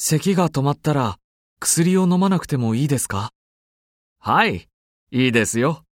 咳が止まったら薬を飲まなくてもいいですか？はい、いいですよ。